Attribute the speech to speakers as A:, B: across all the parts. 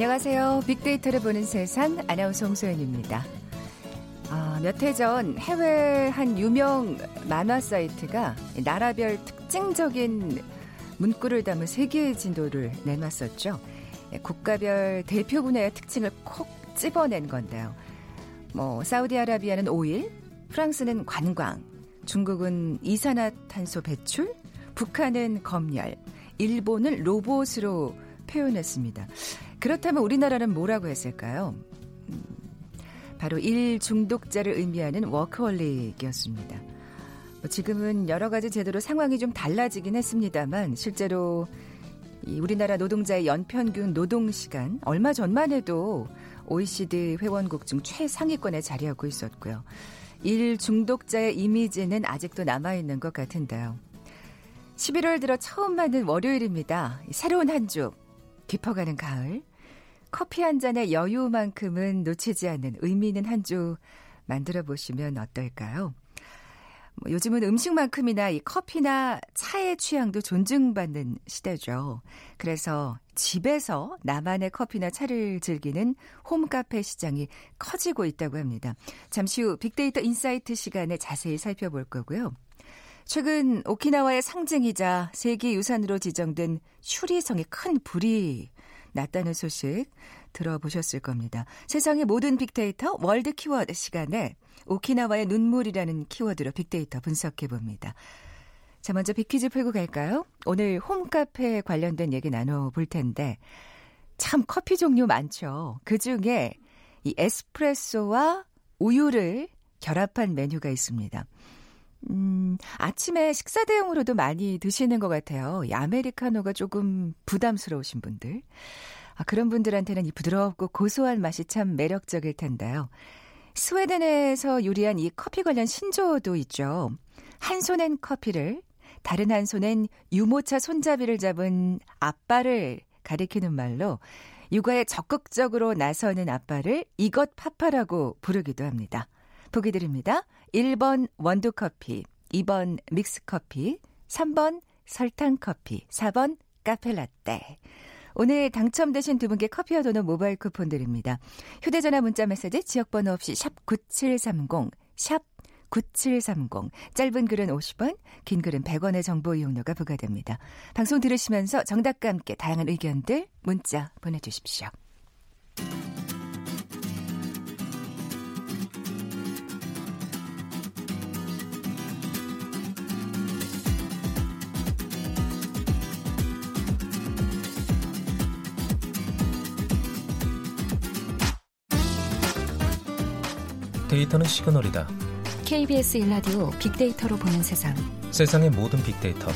A: 안녕하세요. 빅데이터를 보는 세상 아나운서 홍소연입니다. 아, 몇 해 전 해외 한 유명 만화 사이트가 나라별 특징적인 문구를 담은 세계의 진도를 내놨었죠. 예, 국가별 대표 분야의 특징을 콕 집어낸 건데요. 뭐 사우디아라비아는 오일, 프랑스는 관광, 중국은 이산화탄소 배출, 북한은 검열, 일본은 로봇으로 표현했습니다. 그렇다면 우리나라는 뭐라고 했을까요? 음, 바로 일 중독자를 의미하는 워크홀릭이었습니다. 뭐 지금은 여러 가지 제도로 상황이 좀 달라지긴 했습니다만 실제로 우리나라 노동자의 연평균 노동 시간 얼마 전만 해도 OECD 회원국 중 최상위권에 자리하고 있었고요. 일 중독자의 이미지는 아직도 남아있는 것 같은데요. 11월 들어 처음 맞는 월요일입니다. 새로운 한 주, 깊어가는 가을. 커피 한 잔의 여유만큼은 놓치지 않는 의미 있는 한 주 만들어 보시면 어떨까요? 뭐 요즘은 음식만큼이나 이 커피나 차의 취향도 존중받는 시대죠. 그래서 집에서 나만의 커피나 차를 즐기는 홈카페 시장이 커지고 있다고 합니다. 잠시 후 빅데이터 insight 시간에 자세히 살펴볼 거고요. 최근 오키나와의 상징이자 세계유산으로 지정된 슈리성에 큰 불이 났다는 소식 들어보셨을 겁니다. 세상의 모든 빅데이터 world 키워드 시간에 오키나와의 눈물이라는 키워드로 빅데이터 분석해 봅니다. 자, 먼저 빅퀴즈 풀고 갈까요? 오늘 홈카페 관련된 얘기 나눠볼 텐데, 참 커피 종류 많죠. 그 중에 이 에스프레소와 우유를 결합한 메뉴가 있습니다. 음, 아침에 식사 대용으로도 많이 드시는 것 같아요. 이 아메리카노가 조금 부담스러우신 분들. 아, 그런 분들한테는 이 부드럽고 고소한 맛이 참 매력적일 텐데요. 스웨덴에서 요리한 이 커피 관련 신조어도 있죠. 한 손엔 커피를, 다른 한 손엔 유모차 손잡이를 잡은 아빠를 가리키는 말로 육아에 적극적으로 나서는 아빠를 이것 파파라고 부르기도 합니다. 보기 드립니다. 1번 원두커피, 2번 믹스커피, 3번 설탕커피, 4번 카페라떼. 오늘 당첨되신 두 분께 커피와 도넛 모바일 쿠폰 드립니다. 휴대전화 문자 메시지 지역번호 없이 샵 9730, 샵 9730. 짧은 글은 50원, 긴 글은 100원의 정보 이용료가 부과됩니다. 방송 들으시면서 정답과 함께 다양한 의견들 문자 보내주십시오.
B: 데이터는 시그널이다.
C: KBS 일라디오 빅데이터로 보는 세상.
B: 세상의 모든 빅데이터.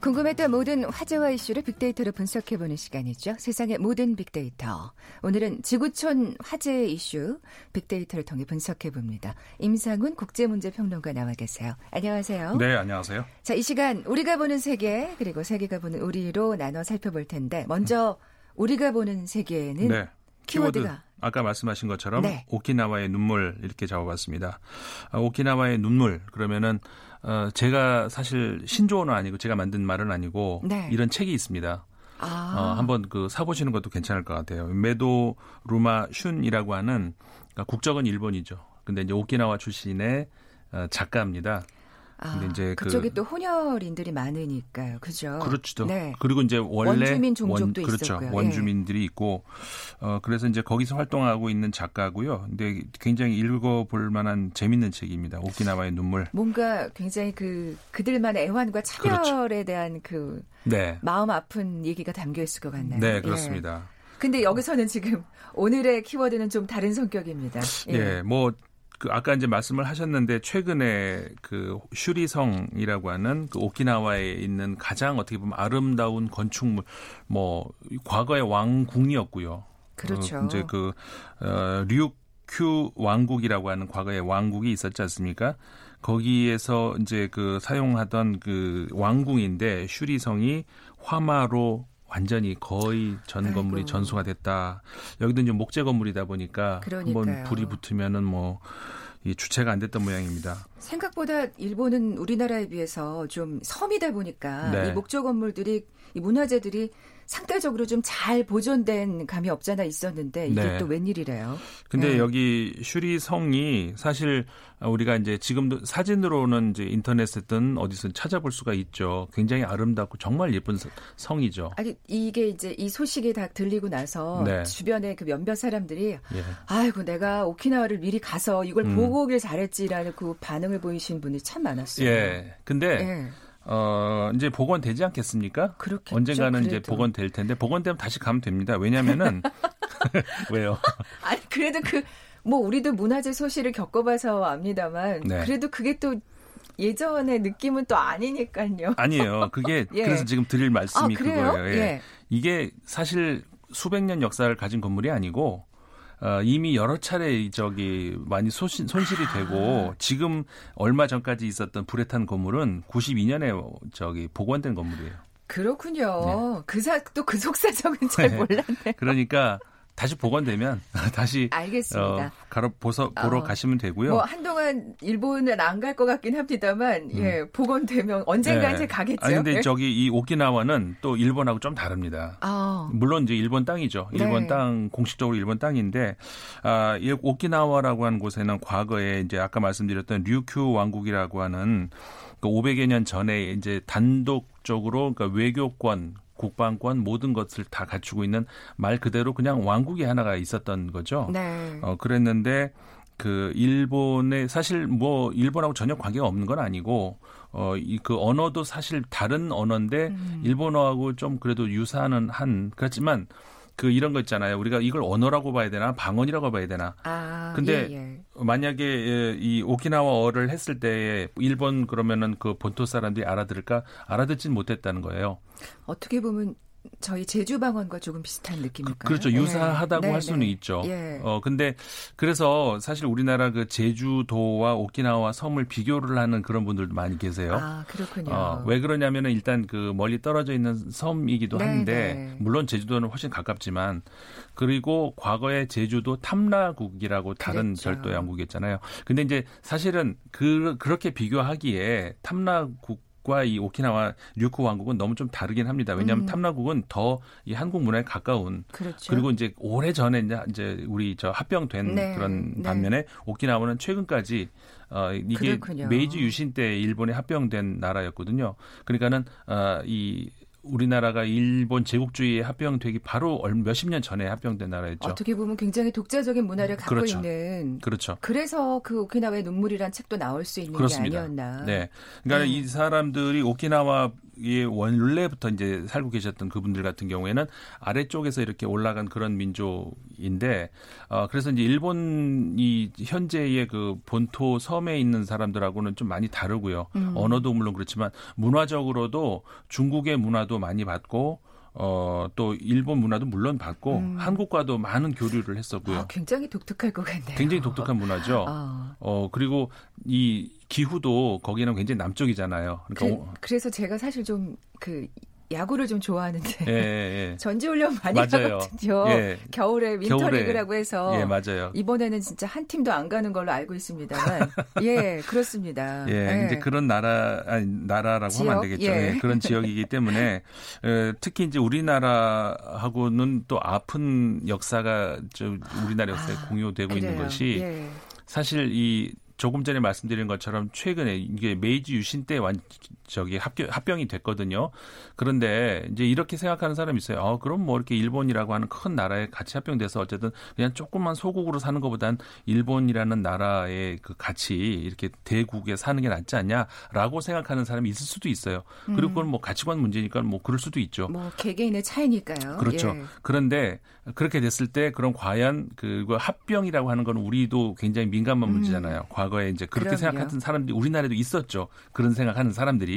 A: 궁금했던 모든 화제와 이슈를 빅데이터로 분석해보는 시간이죠. 세상의 모든 빅데이터. 오늘은 지구촌 화제 이슈 빅데이터를 통해 분석해봅니다. 임상훈 국제문제평론가 나와 계세요. 안녕하세요.
D: 네, 안녕하세요.
A: 자, 이 시간 우리가 보는 세계 그리고 세계가 보는 우리로 나눠 살펴볼 텐데 먼저 우리가 보는 세계는 네. 키워드가 키워드,
D: 아까 말씀하신 것처럼 네. 오키나와의 눈물 이렇게 잡아봤습니다. 아, 오키나와의 눈물 그러면은 어, 제가 사실 신조어는 아니고 제가 만든 말은 아니고 네. 이런 책이 있습니다. 아. 어, 한번 그 사보시는 것도 괜찮을 것 같아요. 메도 루마 슌이라고 하는 그러니까 국적은 일본이죠. 근데 이제 오키나와 출신의 어, 작가입니다.
A: 아, 근데 이제 그 그쪽이 그, 또 혼혈인들이 많으니까요. 그죠?
D: 그렇죠. 네. 그리고 이제 원래
A: 원주민 종족도
D: 원, 그렇죠.
A: 있었고요.
D: 원주민들이 예. 있고 어 그래서 이제 거기서 활동하고 있는 작가고요. 근데 굉장히 읽어 볼 만한 재밌는 책입니다. 오키나와의 눈물.
A: 뭔가 굉장히 그 그들만의 애환과 차별에 그렇죠. 대한 그 네. 마음 아픈 얘기가 담겨 있을 것 같네요.
D: 네, 그렇습니다.
A: 예. 근데 여기서는 지금 오늘의 키워드는 좀 다른 성격입니다.
D: 예, 예 뭐 그 아까 이제 말씀을 하셨는데 최근에 그 슈리성이라고 하는 그 오키나와에 있는 가장 어떻게 보면 아름다운 건축물 뭐 과거의 왕궁이었고요.
A: 그렇죠.
D: 어, 이제 그 어, 류큐 왕국이라고 하는 과거의 왕국이 있었지 않습니까? 거기에서 이제 그 사용하던 그 왕궁인데 슈리성이 화마로 완전히 거의 전 아이고. 건물이 전소가 됐다. 여기도 이제 목재 건물이다 보니까 그러니까요. 한번 불이 붙으면은 뭐 이 주체가 안 됐던 모양입니다.
A: 생각보다 일본은 우리나라에 비해서 좀 섬이다 보니까 네. 이 목조 건물들이 이 문화재들이 상대적으로 좀 잘 보존된 감이 없잖아 있었는데 이게 네. 또 웬일이래요.
D: 근데 네. 여기 슈리 성이 사실 우리가 이제 지금도 사진으로는 이제 인터넷에든 어디서 찾아볼 수가 있죠. 굉장히 아름답고 정말 예쁜 성이죠.
A: 아니 이게 이제 이 소식이 다 들리고 나서 네. 주변에 그 몇몇 사람들이 예. 아이고 내가 오키나와를 미리 가서 이걸 음. 보고 오길 잘했지라는 그 반응을 보이신 분이 참 많았어요.
D: 예. 근데 예. 어, 이제 복원되지 않겠습니까?
A: 그렇겠죠,
D: 언젠가는
A: 그래도.
D: 이제 복원될 텐데 복원되면 다시 가면 됩니다. 왜냐면은 왜요?
A: 아니 그래도 그 뭐 우리도 문화재 소실을 겪어봐서 압니다만 네. 그래도 그게 또 예전의 느낌은 또 아니니까요.
D: 아니에요. 그게 예. 그래서 지금 드릴 말씀이 아, 그거예요. 예. 예. 이게 사실 수백 년 역사를 가진 건물이 아니고 어, 이미 여러 차례 저기 많이 소신, 손실이 아. 되고 지금 얼마 전까지 있었던 불에 탄 건물은 92년에 저기 복원된 건물이에요.
A: 그렇군요. 네. 그사 또 그 속사정은 잘 네. 몰랐네요.
D: 그러니까 다시 복원되면 다시
A: 알겠습니다. 어,
D: 가로 보서 보러 어, 가시면 되고요. 뭐
A: 한동안 일본은 안 갈 것 같긴 합니다만 음. 예 복원되면 언젠가 네. 이제 가겠죠.
D: 아니 근데 예? 저기 이 오키나와는 또 일본하고 좀 다릅니다. 아. 물론 이제 일본 땅이죠. 일본 네. 땅 공식적으로 일본 땅인데 아, 이 오키나와라고 하는 곳에는 과거에 이제 아까 말씀드렸던 류큐 왕국이라고 하는 그 500여 년 전에 이제 단독 적으로 그러니까 외교권 국방권 모든 것을 다 갖추고 있는 말 그대로 그냥 왕국이 하나가 있었던 거죠. 네. 어 그랬는데 그 일본의 사실 뭐 일본하고 전혀 관계가 없는 건 아니고 어 이 그 언어도 사실 다른 언어인데 음. 일본어하고 좀 그래도 유사는 한 그렇지만 그 이런 거 있잖아요. 우리가 이걸 언어라고 봐야 되나 방언이라고 봐야 되나. 아, 근데 예, 예. 만약에 예, 이 오키나와어를 했을 때 일본 그러면은 그 본토 사람들이 알아들을까 알아듣진 못했다는 거예요.
A: 어떻게 보면 저희 제주 방언과 조금 비슷한 느낌일까요?
D: 그, 렇죠 유사하다고 네. 할 수는 네. 있죠. 예. 어 근데 그래서 사실 우리나라 그 제주도와 오키나와 섬을 비교를 하는 그런 분들도 많이 계세요.
A: 아, 그렇군요.
D: 어, 왜 그러냐면은 일단 그 멀리 떨어져 있는 섬이기도 네, 한데 네. 물론 제주도는 훨씬 가깝지만 그리고 과거에 제주도 탐라국이라고 다른 그랬죠. 별도 왕국이었잖아요. 근데 이제 사실은 그 그렇게 비교하기에 탐라국 한국과 이 오키나와 류쿠 왕국은 너무 좀 다르긴 합니다. 왜냐하면 음. 탐라국은 더 이 한국 문화에 가까운 그렇죠. 그리고 이제 오래 전에 이제 우리 저 합병된 네. 그런 네. 반면에 오키나와는 최근까지 어 이게 그렇군요. 메이지 유신 때 일본에 합병된 나라였거든요. 그러니까는 어 이 우리나라가 일본 제국주의에 합병되기 바로 몇십 년 전에 합병된 나라였죠.
A: 어떻게 보면 굉장히 독자적인 문화를 갖고
D: 그렇죠.
A: 있는.
D: 그렇죠.
A: 그래서 그 오키나와의 눈물이란 책도 나올 수 있는 그렇습니다. 게 아니었나.
D: 네. 그러니까 네. 이 사람들이 오키나와 이 원래부터 이제 살고 계셨던 그분들 같은 경우에는 아래쪽에서 이렇게 올라간 그런 민족인데 어 그래서 이제 일본이 현재의 그 본토 섬에 있는 사람들하고는 좀 많이 다르고요. 음. 언어도 물론 그렇지만 문화적으로도 중국의 문화도 많이 받고 어, 또 일본 문화도 물론 받고 음. 한국과도 많은 교류를 했었고요. 아,
A: 굉장히 독특할 것 같네요.
D: 굉장히 독특한 문화죠. 어. 어, 그리고 이 기후도 거기는 굉장히 남쪽이잖아요.
A: 그러니까 그, 래서 제가 사실 좀 그 야구를 좀 좋아하는데 예, 예. 예. 전지훈련 많이 맞아요. 하거든요. 예. 겨울에 윈터리그라고 해서
D: 예, 맞아요.
A: 이번에는 진짜 한 팀도 안 가는 걸로 알고 있습니다만 예 그렇습니다.
D: 예, 예. 이제 그런 나라 아니 나라라고 지역? 하면 안 되겠죠. 예. 예. 그런 지역이기 때문에 에, 특히 이제 우리나라하고는 또 아픈 역사가 저 우리나라 역사에 아, 공유되고 그래요. 있는 것이 사실 이 조금 전에 말씀드린 것처럼 최근에 이게 메이지 유신 때 완, 저기 합병, 합병이 됐거든요. 그런데 이제 이렇게 생각하는 사람이 있어요. 어, 그럼 뭐 이렇게 일본이라고 하는 큰 나라에 같이 합병돼서 어쨌든 그냥 조금만 소국으로 사는 것보단 일본이라는 나라의 그 같이 이렇게 대국에 사는 게 낫지 않냐라고 생각하는 사람이 있을 수도 있어요. 그리고 그건 뭐 가치관 문제니까 뭐 그럴 수도 있죠.
A: 뭐 개개인의 차이니까요.
D: 그렇죠. 예. 그런데 그렇게 됐을 때 그런 과연 그 합병이라고 하는 건 우리도 굉장히 민감한 음. 문제잖아요. 음. 과거에 이제 그렇게 그럼요. 생각하는 사람들이 우리나라에도 있었죠. 그런 생각하는 사람들이.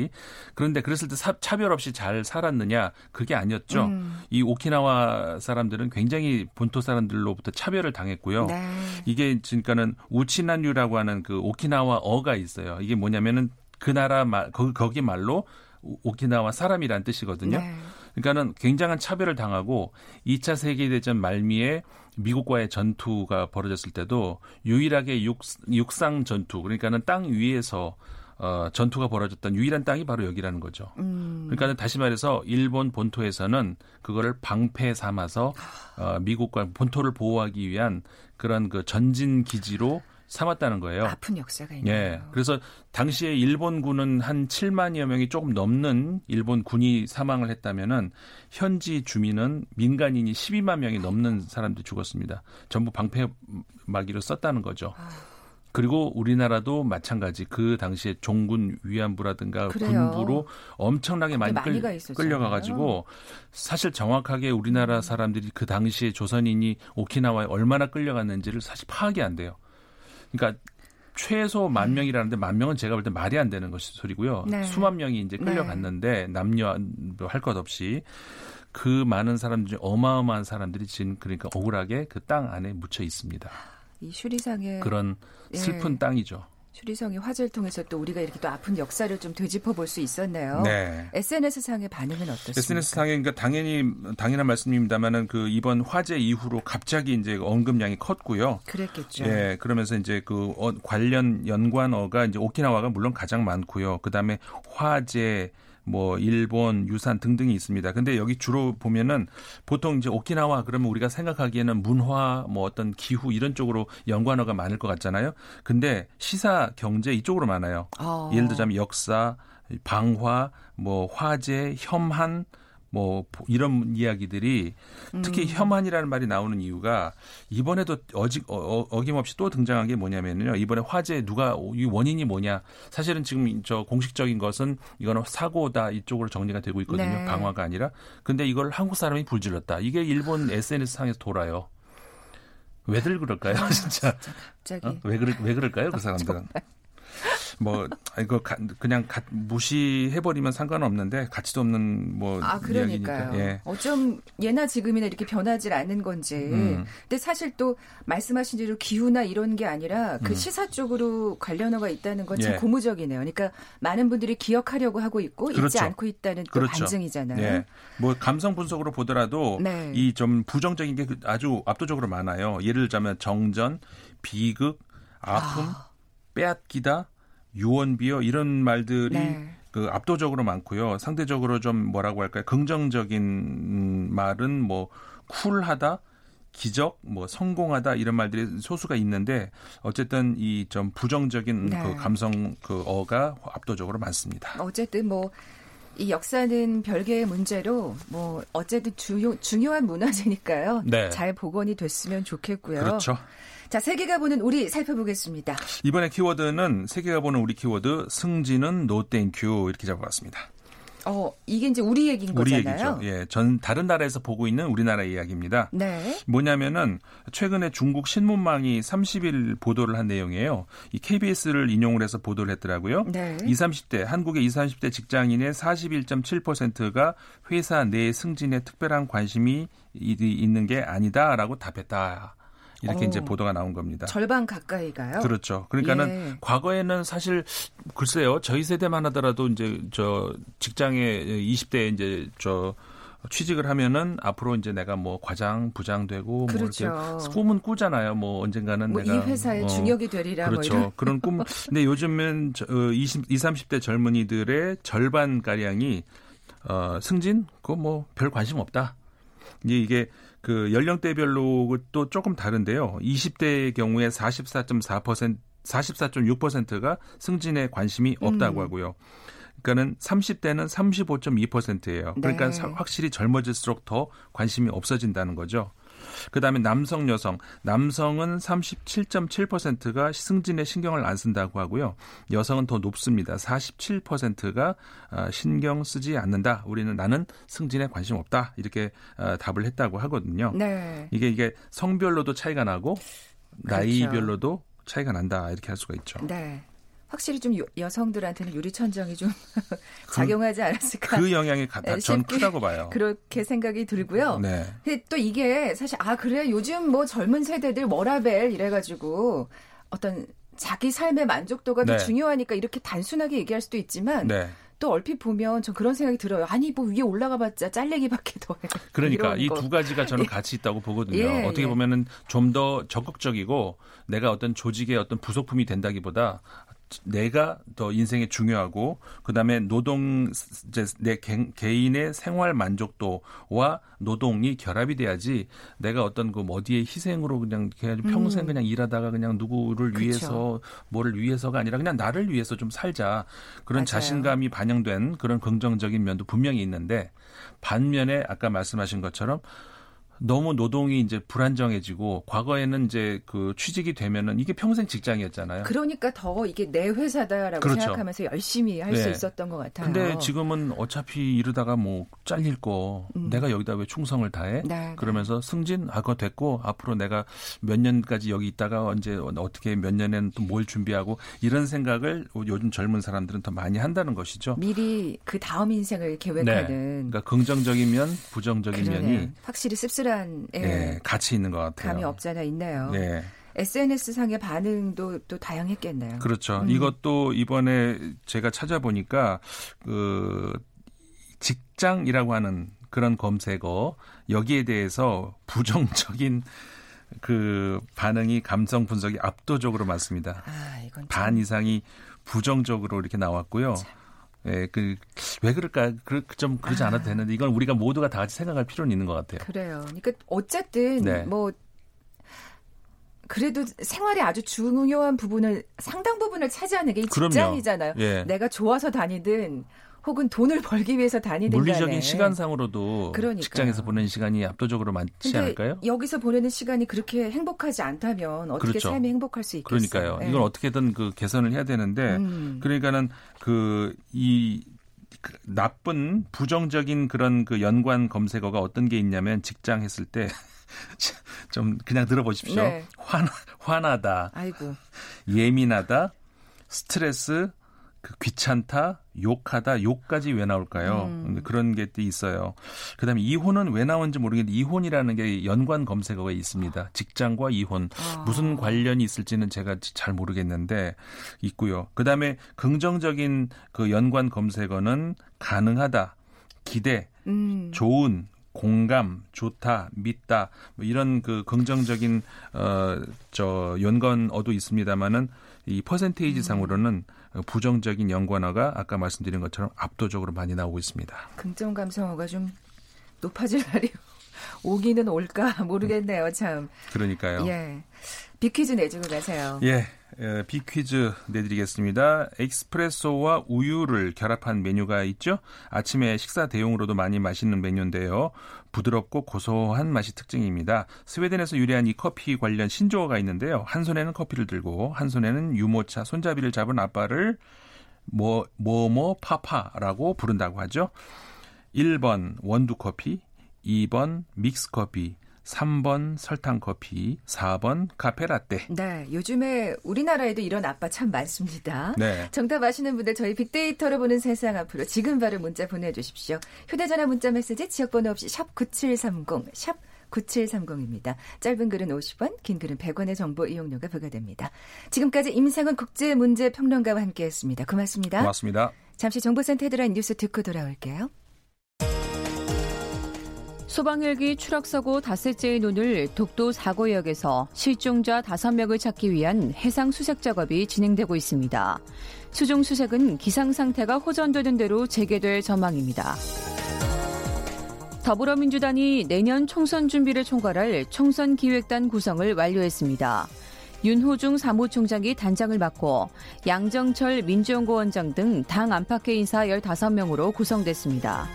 D: 그런데 그랬을 때 사, 차별 없이 잘 살았느냐? 그게 아니었죠. 음. 이 오키나와 사람들은 굉장히 본토 사람들로부터 차별을 당했고요. 네. 이게 그러니까는 우치난유라고 하는 그 오키나와 어가 있어요. 이게 뭐냐면은 그 나라 말 거기, 거기 말로 오키나와 사람이란 뜻이거든요. 네. 그러니까는 굉장한 차별을 당하고 2차 세계대전 말미에 미국과의 전투가 벌어졌을 때도 유일하게 육, 육상 전투 그러니까는 땅 위에서 어, 전투가 벌어졌던 유일한 땅이 바로 여기라는 거죠. 음. 그러니까 다시 말해서 일본 본토에서는 그거를 방패 삼아서 어, 미국과 본토를 보호하기 위한 그런 그 전진 기지로 삼았다는 거예요.
A: 아픈 역사가 있네요.
D: 예. 그래서 당시에 일본군은 한 7만여 명이 조금 넘는 일본 군이 사망을 했다면은 현지 주민은 민간인이 12만 명이 넘는 사람들이 죽었습니다. 전부 방패막이로 썼다는 거죠. 아. 그리고 우리나라도 마찬가지 그 당시에 종군 위안부라든가 그래요. 군부로 엄청나게 많이 끌, 끌려가가지고 사실 정확하게 우리나라 음. 사람들이 그 당시에 조선인이 오키나와에 얼마나 끌려갔는지를 사실 파악이 안 돼요. 그러니까 최소 만 음. 명이라는데 만 명은 제가 볼 때 말이 안 되는 것이 소리고요. 네. 수만 명이 이제 끌려갔는데 네. 남녀 할 것 없이 그 많은 사람들 이 어마어마한 사람들이 지금 그러니까 억울하게 그 땅 안에 묻혀 있습니다.
A: 이 슈리상의
D: 그런 예. 슬픈 예. 땅이죠.
A: 슈리성의 화제를 통해서 또 우리가 이렇게 또 아픈 역사를 좀 되짚어 볼 수 있었네요. 네. SNS 상의 반응은 어떻습니까?
D: SNS 상에 그러니까 당연히 당연한 말씀입니다만은 그 이번 화재 이후로 갑자기 이제 언급량이 컸고요.
A: 그랬겠죠.
D: 예, 그러면서 이제 그 어, 관련 연관어가 이제 오키나와가 물론 가장 많고요. 그다음에 화재 뭐 일본, 유산 등등이 있습니다. 근데 여기 주로 보면은 보통 이제 오키나와 그러면 우리가 생각하기에는 문화, 뭐 어떤 기후 이런 쪽으로 연관어가 많을 것 같잖아요. 근데 시사, 경제 이쪽으로 많아요. 어. 예를 들자면 역사, 방화, 뭐 화재, 혐한 뭐 이런 이야기들이 특히 음. 혐한이라는 말이 나오는 이유가 이번에도 어지, 어, 어 김없이 또 등장한 게 뭐냐면요. 이번에 화재 누가 이 원인이 뭐냐. 사실은 지금 저 공식적인 것은 이거는 사고다 이쪽으로 정리가 되고 있거든요. 네. 방화가 아니라. 근데 이걸 한국 사람이 불질렀다. 이게 일본 SNS 상에서 돌아요. 왜들 그럴까요, 아, 진짜? 진짜. 어? 왜, 그럴, 왜 그럴까요, 그 사람들은? 뭐 이거 가, 그냥 가, 무시해버리면 상관없는데 가치도 없는 뭐
A: 아, 그러니까요. 예. 어쩜 예나 지금이나 이렇게 변하지 않는 건지. 음. 근데 사실 또 말씀하신 대로 기후나 이런 게 아니라 그 음. 시사 쪽으로 관련어가 있다는 건참 예. 고무적이네요. 그러니까 많은 분들이 기억하려고 하고 있고 그렇죠. 잊지 않고 있다는 또 그렇죠. 반증이잖아요. 예.
D: 뭐 감성 분석으로 보더라도 네. 이좀 부정적인 게 아주 압도적으로 많아요. 예를 들자면 정전, 비극, 아픔, 아. 빼앗기다, 유언비어 이런 말들이 네. 그 압도적으로 많고요. 상대적으로 좀 뭐라고 할까요? 긍정적인 말은 뭐 쿨하다, 기적, 뭐 성공하다 이런 말들이 소수가 있는데 어쨌든 이 좀 부정적인 네. 그 감성 그 어가 압도적으로 많습니다.
A: 어쨌든 뭐 이 역사는 별개의 문제로 뭐 어쨌든 주요, 중요한 문화재니까요. 네. 잘 복원이 됐으면 좋겠고요.
D: 그렇죠.
A: 자, 세계가 보는 우리 살펴보겠습니다.
D: 이번에 키워드는 세계가 보는 우리 키워드 승진은 no thank you 이렇게 잡아봤습니다.
A: 어, 이게 이제 우리 얘기인 우리 거잖아요.
D: 얘기죠. 예, 전 다른 나라에서 보고 있는 우리나라 이야기입니다. 네. 뭐냐면은 최근에 중국 신문망이 30일 보도를 한 내용이에요. 이 KBS를 인용을 해서 보도를 했더라고요. 네. 20, 30대 한국의 20, 30대 직장인의 41.7%가 회사 내 승진에 특별한 관심이 있는 게 아니다라고 답했다. 이렇게 오, 이제 보도가 나온 겁니다.
A: 절반 가까이가요?
D: 그렇죠. 그러니까는 예. 과거에는 사실 글쎄요. 저희 세대만 하더라도 이제 저 직장에 20대 이제 저 취직을 하면은 앞으로 이제 내가 뭐 과장, 부장 되고 그렇죠. 뭐 이렇게 그렇죠. 꿈은 꾸잖아요. 뭐 언젠가는
A: 뭐
D: 내가
A: 이 회사의
D: 어,
A: 중역이 되리라
D: 뭐 그렇죠.
A: 뭐
D: 그런 꿈. 근데 요즘은 저, 20, 20, 30대 젊은이들의 절반 가량이 어, 승진 그거 뭐 별 관심 없다. 이제 이게 그 연령대별로 또 조금 다른데요. 20대의 경우에 44.4% 44.6%가 승진에 관심이 없다고 음. 하고요. 그러니까는 30대는 35.2%예요. 그러니까 네. 확실히 젊어질수록 더 관심이 없어진다는 거죠. 그다음에 남성 여성 남성은 37.7%가 승진에 신경을 안 쓴다고 하고요. 여성은 더 높습니다. 47%가 아, 신경 쓰지 않는다. 우리는 나는 승진에 관심 없다. 이렇게 아, 답을 했다고 하거든요. 네. 이게 이게 성별로도 차이가 나고 그렇죠. 나이별로도 차이가 난다. 이렇게 할 수가 있죠.
A: 네. 확실히 좀 여성들한테는 유리천정이 좀 그 작용하지 않았을까.
D: 그 영향이 네, 전 크다고 봐요.
A: 그렇게 생각이 들고요. 네. 또 이게 사실 아 그래 요즘 뭐 젊은 세대들 워라벨 이래가지고 어떤 자기 삶의 만족도가 네. 더 중요하니까 이렇게 단순하게 얘기할 수도 있지만 네. 또 얼핏 보면 전 그런 생각이 들어요. 아니 뭐 위에 올라가봤자 잘리기밖에 더해.
D: 그러니까 이 두 가지가 저는 예. 같이 있다고 보거든요. 예, 어떻게 예. 보면은 좀 더 적극적이고 내가 어떤 조직의 어떤 부속품이 된다기보다 내가 더 인생에 중요하고 그다음에 노동 이제 내 개, 개인의 생활 만족도와 노동이 결합이 돼야지 내가 어떤 그 어디에 희생으로 그냥 그냥 평생 음. 그냥 일하다가 그냥 누구를 그쵸. 위해서 뭐를 위해서가 아니라 그냥 나를 위해서 좀 살자 그런 맞아요. 자신감이 반영된 그런 긍정적인 면도 분명히 있는데 반면에 아까 말씀하신 것처럼 너무 노동이 이제 불안정해지고 과거에는 이제 그 취직이 되면은 이게 평생 직장이었잖아요.
A: 그러니까 더 이게 내 회사다라고 그렇죠. 생각하면서 열심히 할수 네. 있었던 것 같아요.
D: 근데 지금은 어차피 이러다가 뭐 잘릴 거 음. 내가 여기다 왜 충성을 다해? 네, 네. 그러면서 승진 아 그거 됐고 앞으로 내가 몇 년까지 여기 있다가 언제 어떻게 몇 년에는 또뭘 준비하고 이런 생각을 요즘 젊은 사람들은 더 많이 한다는 것이죠.
A: 미리 그 다음 인생을 계획하는. 네.
D: 그러니까 긍정적인 면, 부정적인 그러네. 면이
A: 확실히 씁쓸 씁쓸한 예,
D: 네, 같이 있는 것 같아요.
A: 감이 없잖아 있네요. 네. SNS 상의 반응도 또 다양했겠네요.
D: 그렇죠. 음. 이것도 이번에 제가 찾아보니까 그 직장이라고 하는 그런 검색어 여기에 대해서 부정적인 그 반응이 감성 분석이 압도적으로 많습니다. 아, 반 이상이 부정적으로 이렇게 나왔고요. 참. 예, 그, 왜 그럴까? 그, 좀 그러지 않아도 아. 되는데, 이건 우리가 모두가 다 같이 생각할 필요는 있는 것 같아요.
A: 그래요. 그러니까, 어쨌든, 네. 뭐, 그래도 생활에 아주 중요한 부분을, 상당 부분을 차지하는 게 직장이잖아요. 예. 내가 좋아서 다니든, 혹은 돈을 벌기 위해서 다니든
D: 물리적인 간에. 시간상으로도 그러니까요. 직장에서 보내는 시간이 압도적으로 많지 않을까요?
A: 여기서 보내는 시간이 그렇게 행복하지 않다면 어떻게 그렇죠. 삶이 행복할 수 있겠어요?
D: 그러니까요. 네. 이걸 어떻게든 그 개선을 해야 되는데 음. 그러니까는 그이 그 나쁜 부정적인 그런 그 연관 검색어가 어떤 게 있냐면 직장 했을 때 좀 그냥 들어보십시오. 네. 화나, 화나다. 아이고. 예민하다. 스트레스, 그 귀찮다, 욕하다, 욕까지 왜 나올까요? 음. 그런 게 있어요. 그다음에 이혼은 왜 나오는지 모르겠는데 이혼이라는 게 연관 검색어가 있습니다. 직장과 이혼 아. 무슨 관련이 있을지는 제가 잘 모르겠는데 있고요. 그다음에 긍정적인 그 연관 검색어는 가능하다, 기대, 음. 좋은, 공감, 좋다, 믿다 뭐 이런 그 긍정적인 어저 연관어도 있습니다만은 이 퍼센테이지 상으로는 부정적인 연관어가 아까 말씀드린 것처럼 압도적으로 많이 나오고 있습니다.
A: 긍정 감성어가 좀 높아질 날이 오기는 올까 모르겠네요, 참.
D: 그러니까요.
A: 예. 비퀴즈 내주고 가세요.
D: 예. 예, 비퀴즈 내드리겠습니다. 에스프레소와 우유를 결합한 메뉴가 있죠. 아침에 식사 대용으로도 많이 마시는 메뉴인데요. 부드럽고 고소한 맛이 특징입니다. 스웨덴에서 유래한 이 커피 관련 신조어가 있는데요. 한 손에는 커피를 들고 한 손에는 유모차 손잡이를 잡은 아빠를 뭐 뭐뭐 파파라고 부른다고 하죠. 1번 원두 커피, 2번 믹스 커피, 3번 설탕 커피, 4번 카페 라떼.
A: 네, 요즘에 우리나라에도 이런 아빠 참 많습니다. 네. 정답 아시는 분들 저희 빅데이터로 보는 세상 앞으로 지금 바로 문자 보내주십시오. 휴대전화 문자 메시지 지역번호 없이 샵 9730, 샵 9730입니다. 짧은 글은 50원, 긴 글은 100원의 정보 이용료가 부과됩니다. 지금까지 임상훈 국제문제평론가와 함께했습니다. 고맙습니다.
D: 고맙습니다.
A: 잠시 정보센터 헤드라인 뉴스 듣고 돌아올게요.
C: 소방 헬기 추락 사고 닷새째인 오늘 독도 사고역에서 실종자 5명을 찾기 위한 해상 수색 작업이 진행되고 있습니다. 수중 수색은 기상 상태가 호전되는 대로 재개될 전망입니다. 더불어민주당이 내년 총선 준비를 총괄할 총선 기획단 구성을 완료했습니다. 윤호중 사무총장이 단장을 맡고 양정철 민주연구원장 등 당 안팎의 인사 15명으로 구성됐습니다.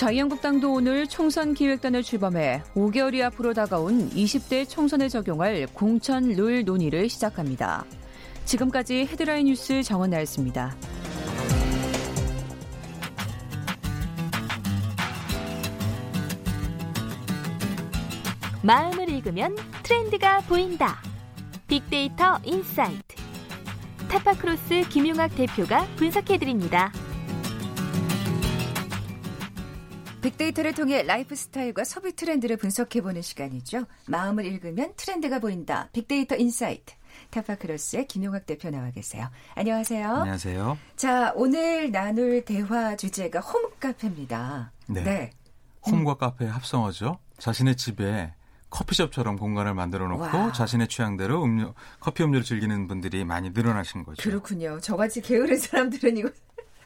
C: 자유한국당도 오늘 총선 기획단을 출범해 5개월이 앞으로 다가온 20대 총선에 적용할 공천 룰 논의를 시작합니다. 지금까지 헤드라인 뉴스 정원 나였습니다.
E: 마음을 읽으면 트렌드가 보인다. 빅데이터 insight. 타파크로스 김용학 대표가 분석해드립니다.
A: 빅데이터를 통해 라이프 스타일과 소비 트렌드를 분석해보는 시간이죠. 마음을 읽으면 트렌드가 보인다. 빅데이터 insight. 타파크로스의 김용학 대표 나와 계세요. 안녕하세요.
F: 안녕하세요.
A: 자, 오늘 나눌 대화 주제가 홈카페입니다.
F: 네. 네. 홈과 카페의 합성어죠. 자신의 집에 커피숍처럼 공간을 만들어 놓고 와. 자신의 취향대로 음료, 커피 음료를 즐기는 분들이 많이 늘어나신 거죠.
A: 그렇군요. 저같이 게으른 사람들은 이거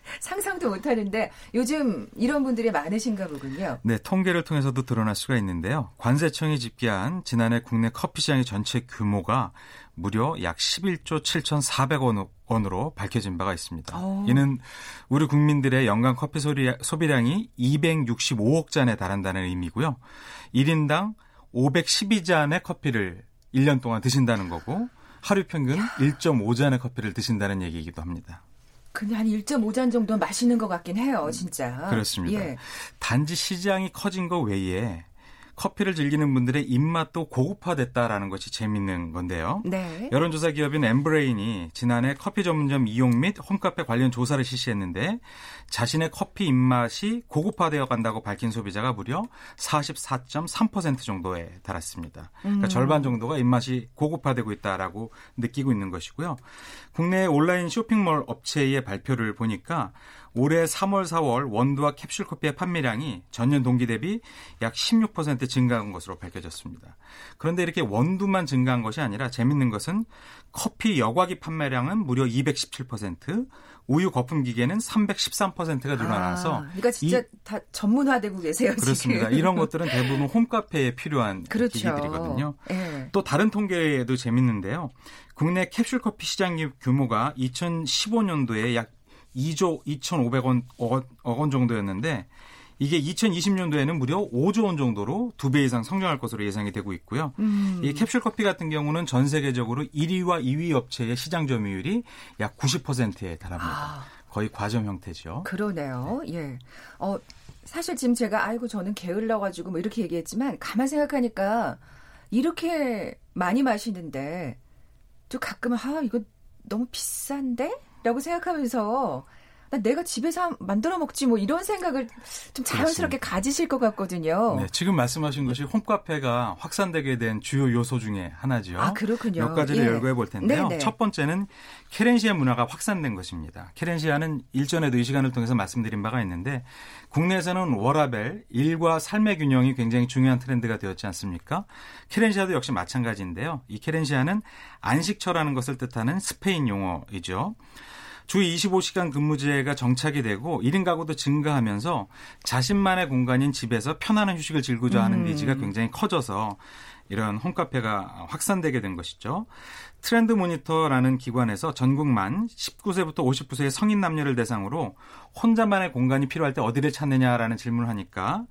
A: 상상도 못 하는데 요즘 이런 분들이 많으신가 보군요.
F: 네, 통계를 통해서도 드러날 수가 있는데요. 관세청이 집계한 지난해 국내 커피 시장의 전체 규모가 무려 약 11조 7,400원 원으로 밝혀진 바가 있습니다. 오. 어. 이는 우리 국민들의 연간 커피 소비량이 265억 잔에 달한다는 의미고요. 1인당 512잔의 커피를 1년 동안 드신다는 거고 하루 평균 1.5잔의 커피를 드신다는 얘기이기도 합니다.
A: 근데 한 1.5잔 정도 마시는 것 같긴 해요, 진짜.
F: 그렇습니다. 예. 단지 시장이 커진 것 외에 커피를 즐기는 분들의 입맛도 고급화됐다라는 것이 재밌는 건데요. 네. 여론조사 기업인 엠브레인이 지난해 커피 전문점 이용 및 홈카페 관련 조사를 실시했는데 자신의 커피 입맛이 고급화되어 간다고 밝힌 소비자가 무려 44.3% 정도에 달았습니다. 그러니까 음. 절반 정도가 입맛이 고급화되고 있다라고 느끼고 있는 것이고요. 국내 온라인 쇼핑몰 업체의 발표를 보니까 올해 3월, 4월 원두와 캡슐 커피의 판매량이 전년 동기 대비 약 16% 증가한 것으로 밝혀졌습니다. 그런데 이렇게 원두만 증가한 것이 아니라 재밌는 것은 커피 여과기 판매량은 무려 217%, 우유 거품 기계는 313%가 늘어나서
A: 아, 그러니까 진짜 다 전문화되고 계세요.
F: 그렇습니다.
A: 지금.
F: 이런 것들은 대부분 홈카페에 필요한 그렇죠. 기기들이거든요. 네. 또 다른 통계도 재밌는데요. 국내 캡슐 커피 시장 규모가 2015년도에 약 2조 2,500원 억, 원 정도였는데 이게 2020년도에는 무려 5조 원 정도로 두 배 이상 성장할 것으로 예상이 되고 있고요. 음. 이 캡슐 커피 같은 경우는 전 세계적으로 1위와 2위 업체의 시장 점유율이 약 90%에 달합니다. 아. 거의 과점 형태죠.
A: 그러네요. 네. 예. 어, 사실 지금 제가 아이고 저는 게을러 가지고 뭐 이렇게 얘기했지만 가만 생각하니까 이렇게 많이 마시는데 또 가끔은 아 이거 너무 비싼데? 라고 생각하면서 내가 집에서 만들어 먹지 뭐 이런 생각을 좀 자연스럽게 그렇습니다. 가지실 것 같거든요. 네,
F: 지금 말씀하신 것이 홈카페가 확산되게 된 주요 요소 중에 하나죠.
A: 아, 그렇군요.
F: 몇 가지를 예. 열거해 볼 텐데요. 네네. 첫 번째는 케렌시아 문화가 확산된 것입니다. 케렌시아는 일전에도 이 시간을 통해서 말씀드린 바가 있는데 국내에서는 워라벨, 일과 삶의 균형이 굉장히 중요한 트렌드가 되었지 않습니까? 케렌시아도 역시 마찬가지인데요. 이 케렌시아는 안식처라는 것을 뜻하는 스페인 용어이죠. 주 25시간 근무제가 정착이 되고 1인 가구도 증가하면서 자신만의 공간인 집에서 편안한 휴식을 즐기고자 하는 음. 니즈가 굉장히 커져서 이런 홈카페가 확산되게 된 것이죠. 트렌드 모니터라는 기관에서 전국 만 19세부터 59세의 성인 남녀를 대상으로 혼자만의 공간이 필요할 때 어디를 찾느냐라는 질문을 하니까 어,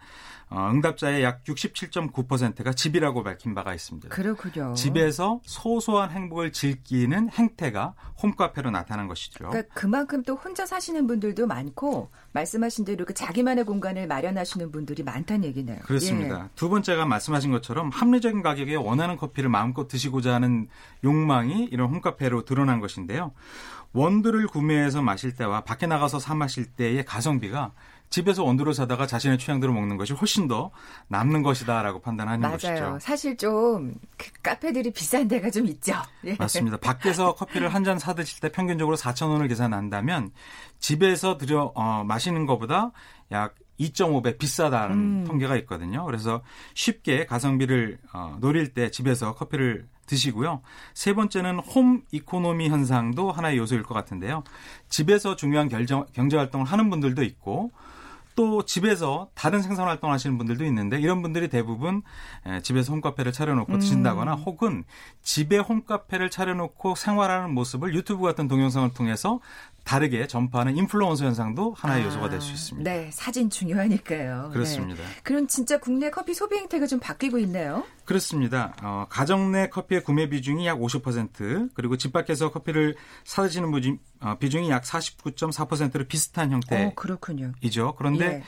F: 응답자의 약 67.9%가 집이라고 밝힌 바가 있습니다.
A: 그렇군요.
F: 집에서 소소한 행복을 즐기는 행태가 홈카페로 나타난 것이죠.
A: 그러니까 그만큼 또 혼자 사시는 분들도 많고 말씀하신 대로 그 자기만의 공간을 마련하시는 분들이 많다는 얘기네요.
F: 그렇습니다. 예. 두 번째가 말씀하신 것처럼 합리적인 가격에 원하는 커피를 마음껏 드시고자 하는 욕망이 이런 홈카페로 드러난 것인데요. 원두를 구매해서 마실 때와 밖에 나가서 사 마실 때의 가성비가 집에서 원두를 사다가 자신의 취향대로 먹는 것이 훨씬 더 남는 것이다라고 판단하는
A: 맞아요.
F: 것이죠.
A: 사실 좀 그 카페들이 비싼 데가 좀 있죠.
F: 예. 맞습니다. 밖에서 커피를 한 잔 사 드실 때 평균적으로 4천 원을 계산한다면 집에서 들여 어, 마시는 것보다 약 2.5배 비싸다는 음. 통계가 있거든요. 그래서 쉽게 가성비를 어, 노릴 때 집에서 커피를 드시고요. 세 번째는 home economy 현상도 하나의 요소일 것 같은데요. 집에서 중요한 결정, 경제 활동을 하는 분들도 있고 또 집에서 다른 생산 활동 하시는 분들도 있는데 이런 분들이 대부분 집에서 홈카페를 차려놓고 드신다거나 음. 혹은 집에 홈카페를 차려놓고 생활하는 모습을 유튜브 같은 동영상을 통해서 다르게 전파하는 인플루언서 현상도 하나의 아, 요소가 될 수 있습니다.
A: 네, 사진 중요하니까요.
F: 그렇습니다. 네.
A: 그럼 진짜 국내 커피 소비 행태가 좀 바뀌고 있네요.
F: 그렇습니다. 어, 가정 내 커피의 구매 비중이 약 50% 그리고 집 밖에서 커피를 사드시는 비중, 어, 비중이 약 49.4%로 비슷한 형태이죠. 어. 그런데 예.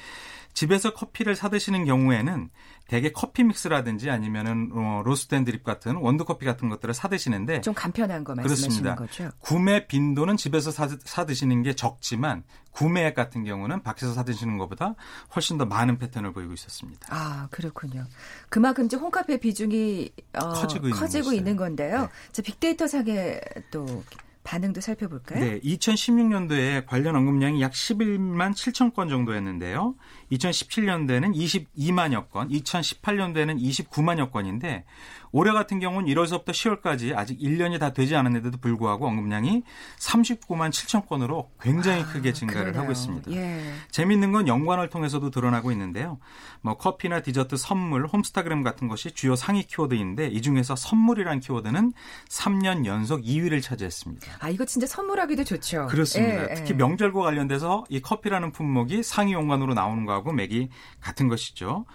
F: 집에서 커피를 사 드시는 경우에는 대개 커피 믹스라든지 아니면은 어, roast and drip 같은 원두 커피 같은 것들을 사 드시는데
A: 좀 간편한 거 말씀하시는 거죠.
F: 구매 빈도는 집에서 사, 사 드시는 게 적지만 구매액 같은 경우는 밖에서 사 드시는 것보다 훨씬 더 많은 패턴을 보이고 있었습니다.
A: 아 그렇군요. 그만큼 이제 홈카페 비중이 어, 커지고, 있는, 커지고 있는 건데요. 네. 빅데이터 상에 또 반응도 살펴볼까요?
F: 네, 2016년도에 관련 언급량이 약 11만 7천 건 정도였는데요. 2017년도에는 22만여 건, 2018년도에는 29만여 건인데 올해 같은 경우는 1월서부터 10월까지 아직 1년이 다 되지 않았는데도 불구하고 언급량이 39만 7천 건으로 굉장히 아, 크게 증가를 그러네요. 하고 있습니다. 예. 재미있는 건 연관을 통해서도 드러나고 있는데요. 뭐 커피나 디저트, 선물, 홈스타그램 같은 것이 주요 상위 키워드인데 이 중에서 선물이란 키워드는 3년 연속 2위를 차지했습니다.
A: 아 이거 진짜 선물하기도 좋죠.
F: 그렇습니다. 예, 예. 특히 명절과 관련돼서 이 커피라는 품목이 상위 연관으로 나오는 거하고 맥이 같은 것이죠.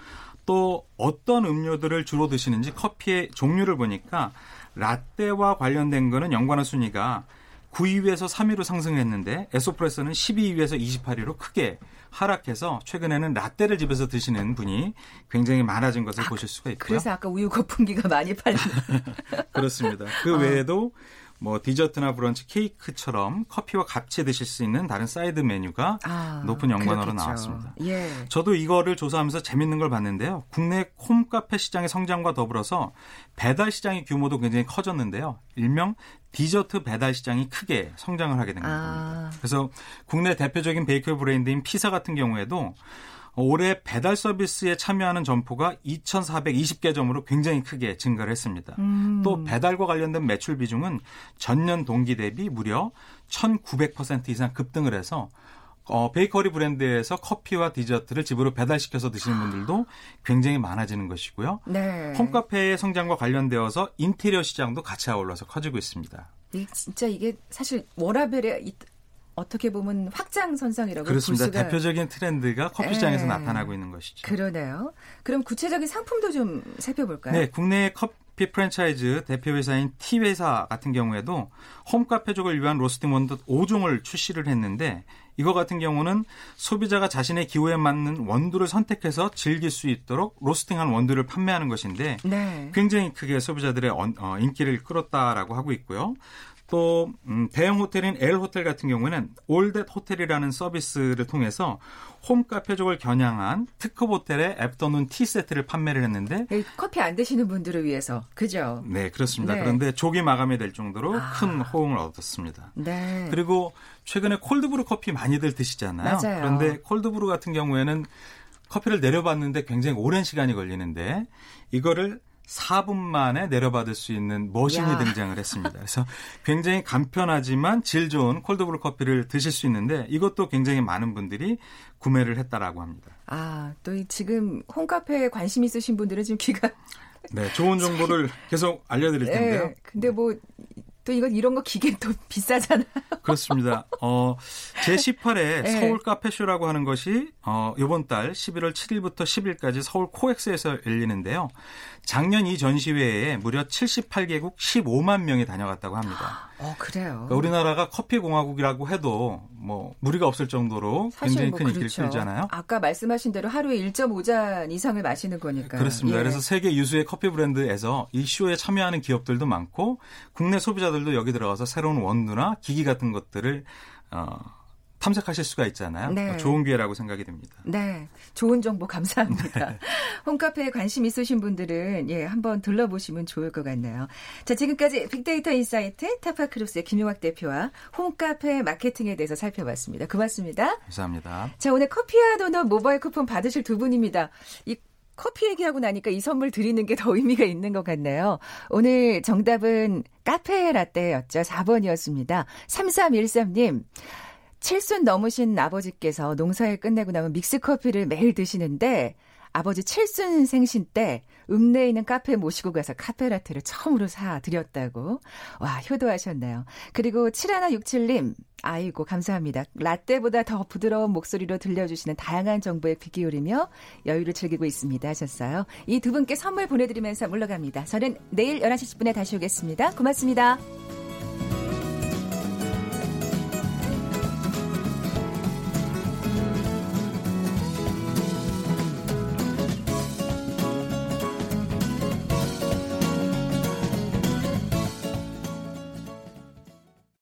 F: 또 어떤 음료들을 주로 드시는지 커피의 종류를 보니까 라떼와 관련된 거는 연관어 순위가 9위에서 3위로 상승했는데 에소프레소는 12위에서 28위로 크게 하락해서 최근에는 라떼를 집에서 드시는 분이 굉장히 많아진 것을 아, 보실 수가 있고요.
A: 그래서 아까 우유 거품기가 많이 팔린
F: 그렇습니다. 그 어. 외에도 뭐 디저트나 브런치, 케이크처럼 커피와 같이 드실 수 있는 다른 사이드 메뉴가 아, 높은 연관어로 나왔습니다. 예. 저도 이거를 조사하면서 재밌는 걸 봤는데요. 국내 홈카페 시장의 성장과 더불어서 배달 시장의 규모도 굉장히 커졌는데요. 일명 디저트 배달 시장이 크게 성장을 하게 된 겁니다. 아. 그래서 국내 대표적인 베이커리 브랜드인 P사 같은 경우에도 올해 배달 서비스에 참여하는 점포가 2,420개 점으로 굉장히 크게 증가를 했습니다. 음. 또 배달과 관련된 매출 비중은 전년 동기 대비 무려 1,900% 이상 급등을 해서 어, 베이커리 브랜드에서 커피와 디저트를 집으로 배달시켜서 드시는 분들도 굉장히 많아지는 것이고요. 네. 홈카페의 성장과 관련되어서 인테리어 시장도 같이 아울러서 커지고 있습니다.
A: 진짜 이게 사실 워라벨에 어떻게 보면 확장 선상이라고
F: 그렇습니다. 볼 수가... 대표적인 트렌드가 커피 시장에서 네. 나타나고 있는 것이죠.
A: 그러네요. 그럼 구체적인 상품도 좀 살펴볼까요?
F: 네, 국내 커피 프랜차이즈 대표 회사인 T회사 같은 경우에도 홈카페족을 위한 로스팅 원두 5종을 출시를 했는데 이거 같은 경우는 소비자가 자신의 기호에 맞는 원두를 선택해서 즐길 수 있도록 로스팅한 원두를 판매하는 것인데 네. 굉장히 크게 소비자들의 어, 인기를 끌었다라고 하고 있고요. 또 음, 대형 호텔인 L 호텔 같은 경우에는 올댓 호텔이라는 서비스를 통해서 홈카페족을 겨냥한 특급 호텔의 애프터눈 티 세트를 판매를 했는데
A: 커피 안 드시는 분들을 위해서 그죠?
F: 네 그렇습니다. 네. 그런데 조기 마감이 될 정도로 아. 큰 호응을 얻었습니다. 네. 그리고 최근에 콜드브루 커피 많이들 드시잖아요. 맞아요. 그런데 콜드브루 같은 경우에는 커피를 내려봤는데 굉장히 오랜 시간이 걸리는데 이거를 4분 만에 내려받을 수 있는 머신이 야. 등장을 했습니다. 그래서 굉장히 간편하지만 질 좋은 콜드브루 커피를 드실 수 있는데 이것도 굉장히 많은 분들이 구매를 했다라고 합니다.
A: 아, 또 지금 홈카페에 관심 있으신 분들은 지금 귀가
F: 네, 좋은 정보를 계속 알려드릴 네, 텐데요. 네,
A: 근데 뭐 또 이건 이런 거 기계 또 비싸잖아요.
F: 그렇습니다. 어, 제18회 네. 서울 카페쇼라고 하는 것이 어, 이번 달 11월 7일부터 10일까지 서울 코엑스에서 열리는데요. 작년 이 전시회에 무려 78개국 15만 명이 다녀갔다고 합니다.
A: 어, 그래요.
F: 그러니까 우리나라가 커피 공화국이라고 해도 뭐 무리가 없을 정도로 굉장히 뭐 큰 인기를 그렇죠. 끌잖아요.
A: 아까 말씀하신 대로 하루에 1.5잔 이상을 마시는 거니까.
F: 그렇습니다. 예. 그래서 세계 유수의 커피 브랜드에서 이 쇼에 참여하는 기업들도 많고 국내 소비자들도 여기 들어가서 새로운 원두나 기기 같은 것들을 어 탐색하실 수가 있잖아요. 네. 좋은 기회라고 생각이 듭니다.
A: 네. 좋은 정보 감사합니다. 네. 홈카페에 관심 있으신 분들은 예, 한번 둘러보시면 좋을 것 같네요. 자, 지금까지 빅데이터 인사이트 타파크로스의 김용학 대표와 홈카페 마케팅에 대해서 살펴봤습니다. 고맙습니다.
F: 감사합니다.
A: 자, 오늘 커피와 도넛 모바일 쿠폰 받으실 두 분입니다. 이 커피 얘기하고 나니까 이 선물 드리는 게 더 의미가 있는 것 같네요. 오늘 정답은 카페 라떼였죠. 4번이었습니다. 3313님. 칠순 넘으신 아버지께서 농사일 끝내고 나면 믹스커피를 매일 드시는데 아버지 칠순 생신 때 읍내에 있는 카페 모시고 가서 카페라테를 처음으로 사 드렸다고. 와, 효도하셨네요. 그리고 7167님, 아이고, 감사합니다. 라떼보다 더 부드러운 목소리로 들려주시는 다양한 정보에 귀 기울이며 여유를 즐기고 있습니다. 하셨어요. 이 두 분께 선물 보내드리면서 물러갑니다. 저는 내일 11시 10분에 다시 오겠습니다. 고맙습니다.